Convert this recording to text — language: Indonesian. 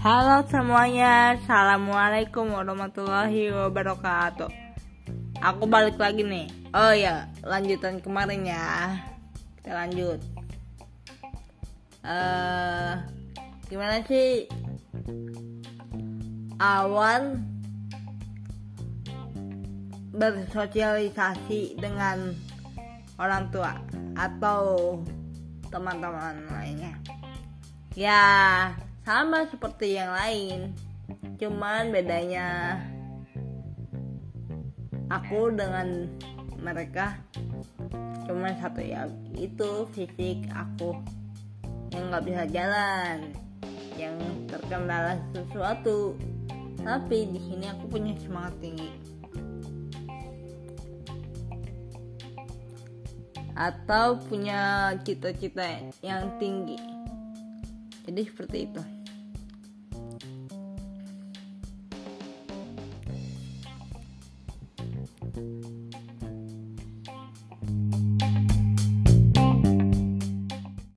Halo semuanya, Assalamualaikum warahmatullahi wabarakatuh. Aku balik lagi nih. Oh ya, lanjutan kemarin ya. Kita lanjut. Uh, Gimana sih? Awal Bersosialisasi dengan orang tua Atau teman-teman lainnya. Ya sama seperti yang lain. Cuman bedanya aku dengan mereka cuman satu ya. Itu fisik aku yang nggak bisa jalan yang terkendala sesuatu. Tapi di sini aku punya semangat tinggi. Atau punya cita-cita yang tinggi. Jadi seperti itu